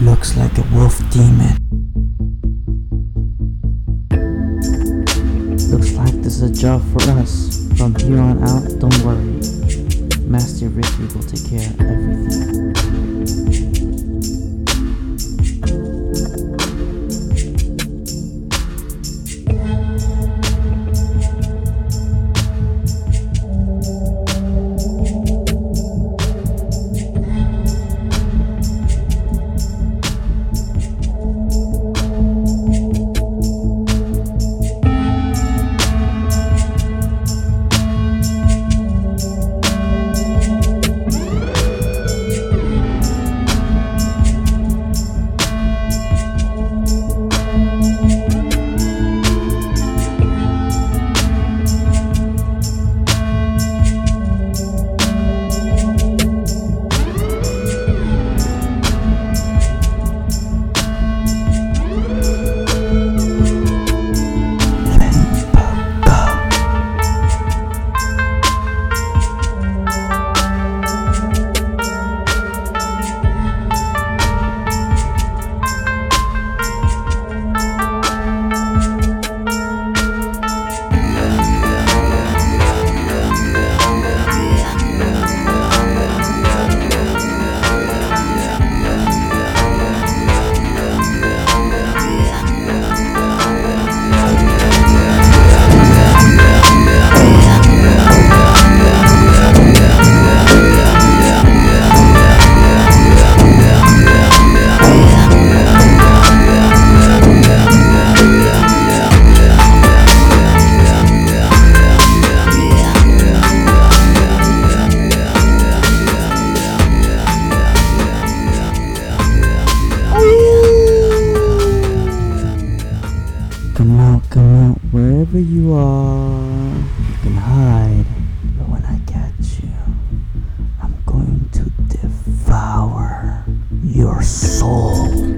Looks like a wolf demon. Looks like this is a job for us. From here on out, don't worry. Master Ricky will take care of everything. Out, come out, wherever you are. You can hide. But when I catch you, I'm going to devour your soul.